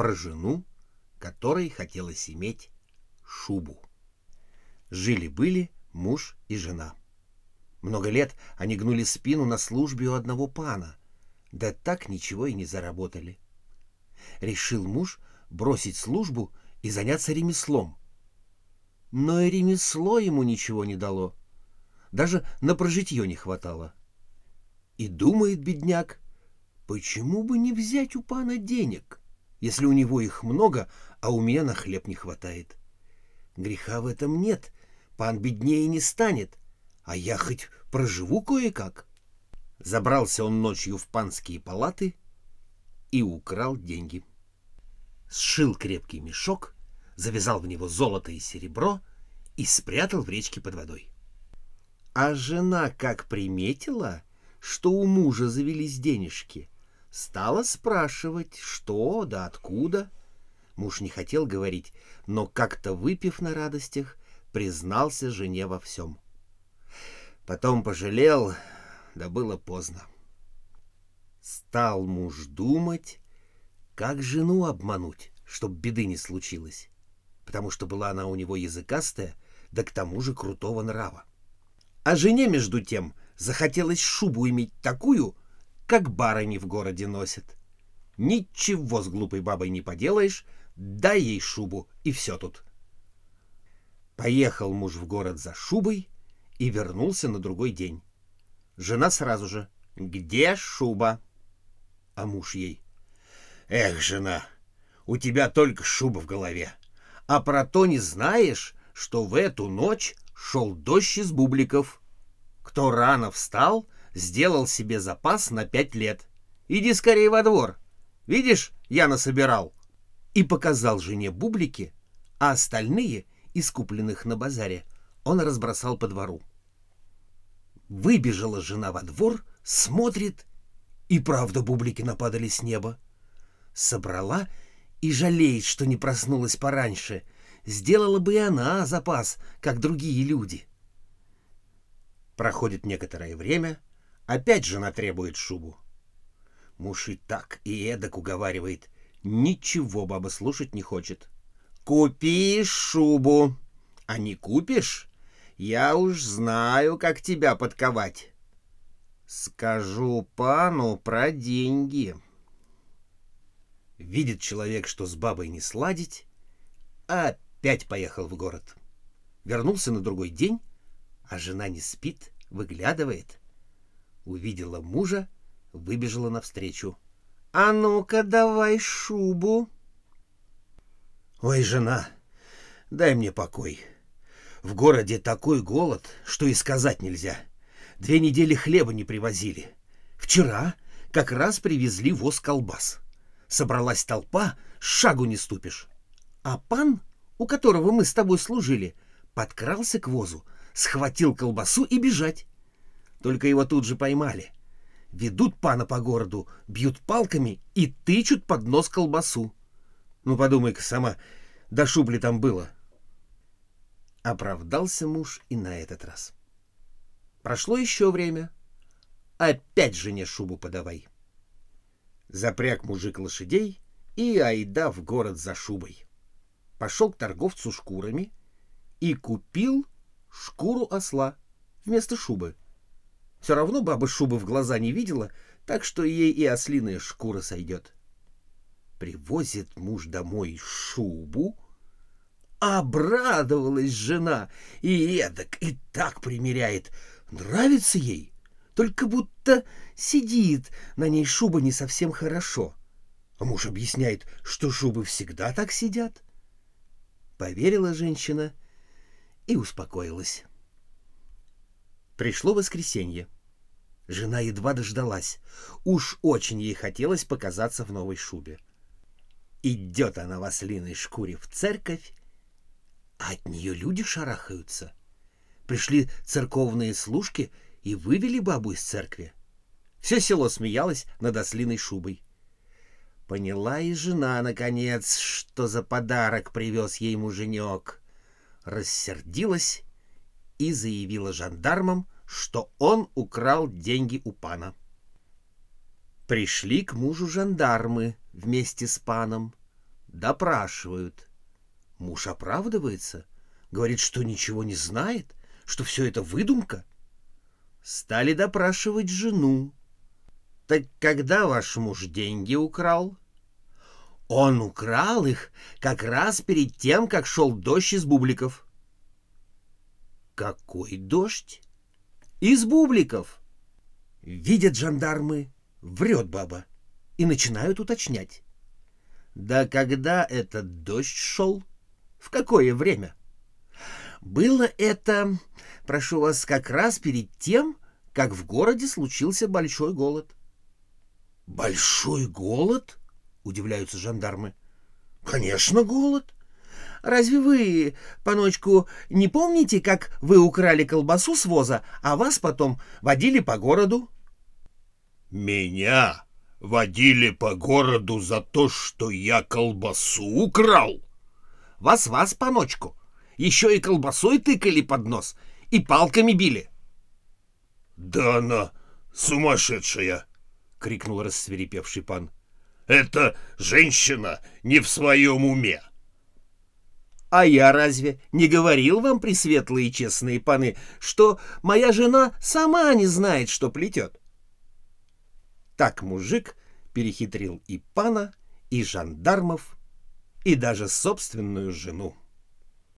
про жену, которой хотелось иметь шубу. Жили-были муж и жена. Много лет они гнули спину на службе у одного пана, да так ничего и не заработали. Решил муж бросить службу и заняться ремеслом. Но и ремесло ему ничего не дало. Даже на прожитье не хватало. И думает бедняк, почему бы не взять у пана денег, если у него их много, а у меня на хлеб не хватает. Греха в этом нет, пан беднее не станет, а я хоть проживу кое-как. Забрался он ночью в панские палаты и украл деньги. Сшил крепкий мешок, завязал в него золото и серебро и спрятал в речке под водой. А жена как приметила, что у мужа завелись денежки, стала спрашивать, что да откуда. Муж не хотел говорить, но как-то выпив на радостях, признался жене во всем. Потом пожалел, да было поздно. Стал муж думать, как жену обмануть, чтоб беды не случилось, потому что была она у него языкастая, да к тому же крутого нрава. А жене, между тем, захотелось шубу иметь такую, как барыни в городе носят. Ничего с глупой бабой не поделаешь, дай ей шубу, и все тут. Поехал муж в город за шубой и вернулся на другой день. Жена сразу же. «Где шуба?» А муж ей. «Эх, жена, у тебя только шуба в голове. А про то не знаешь, что в эту ночь шел дождь из бубликов. Кто рано встал, сделал себе запас на пять лет. Иди скорее во двор. Видишь, я насобирал». И показал жене бублики, а остальные, искупленных на базаре, он разбросал по двору. Выбежала жена во двор, смотрит, и правда бублики нападали с неба. Собрала и жалеет, что не проснулась пораньше. Сделала бы и она запас, как другие люди. Проходит некоторое время, опять жена требует шубу. Муж и так, и эдак уговаривает. Ничего баба слушать не хочет. «Купи шубу, а не купишь, я уж знаю, как тебя подковать. Скажу пану про деньги. Видит человек, что с бабой не сладить, опять поехал в город. Вернулся на другой день, а жена не спит, выглядывает. Увидела мужа, выбежала навстречу. — А ну-ка давай шубу. — Ой, жена, дай мне покой. — в городе такой голод, что и сказать нельзя. Две недели хлеба не привозили. Вчера как раз привезли воз колбас. Собралась толпа, шагу не ступишь. А пан, у которого мы с тобой служили, подкрался к возу, схватил колбасу и бежать. Только его тут же поймали. Ведут пана по городу, бьют палками и тычут под нос колбасу. Ну, подумай-ка сама, до шубли там было — Оправдался муж и на этот раз. Прошло еще время. Опять жене шубу подавай. Запряг мужик лошадей и айда в город за шубой. Пошел к торговцу шкурами и купил шкуру осла вместо шубы. Все равно баба шубы в глаза не видела, так что ей и ослиная шкура сойдет. Привозит муж домой шубу, Обрадовалась жена и эдак, и так примеряет. Нравится ей, только будто сидит, на ней шуба не совсем хорошо. А муж объясняет, что шубы всегда так сидят. Поверила женщина и успокоилась. Пришло воскресенье. Жена едва дождалась. Уж очень ей хотелось показаться в новой шубе. Идет она в ослиной шкуре в церковь а от нее люди шарахаются. Пришли церковные служки и вывели бабу из церкви. Все село смеялось над ослиной шубой. Поняла и жена, наконец, что за подарок привез ей муженек. Рассердилась и заявила жандармам, что он украл деньги у пана. Пришли к мужу жандармы вместе с паном. Допрашивают. Муж оправдывается, говорит, что ничего не знает, что все это выдумка. Стали допрашивать жену. Так когда ваш муж деньги украл? Он украл их как раз перед тем, как шел дождь из бубликов. Какой дождь? Из бубликов. Видят жандармы, врет баба, и начинают уточнять. Да когда этот дождь шел? В какое время? Было это, прошу вас, как раз перед тем, как в городе случился большой голод. Большой голод? Удивляются жандармы. Конечно, голод. Разве вы, паночку, не помните, как вы украли колбасу с воза, а вас потом водили по городу? Меня водили по городу за то, что я колбасу украл? Вас-вас, паночку. Еще и колбасой тыкали под нос, и палками били. Да она сумасшедшая! — крикнул рассверепевший пан. Эта женщина не в своем уме. А я разве не говорил вам, пресветлые честные паны, что моя жена сама не знает, что плетет? Так мужик перехитрил и пана, и жандармов, и даже собственную жену.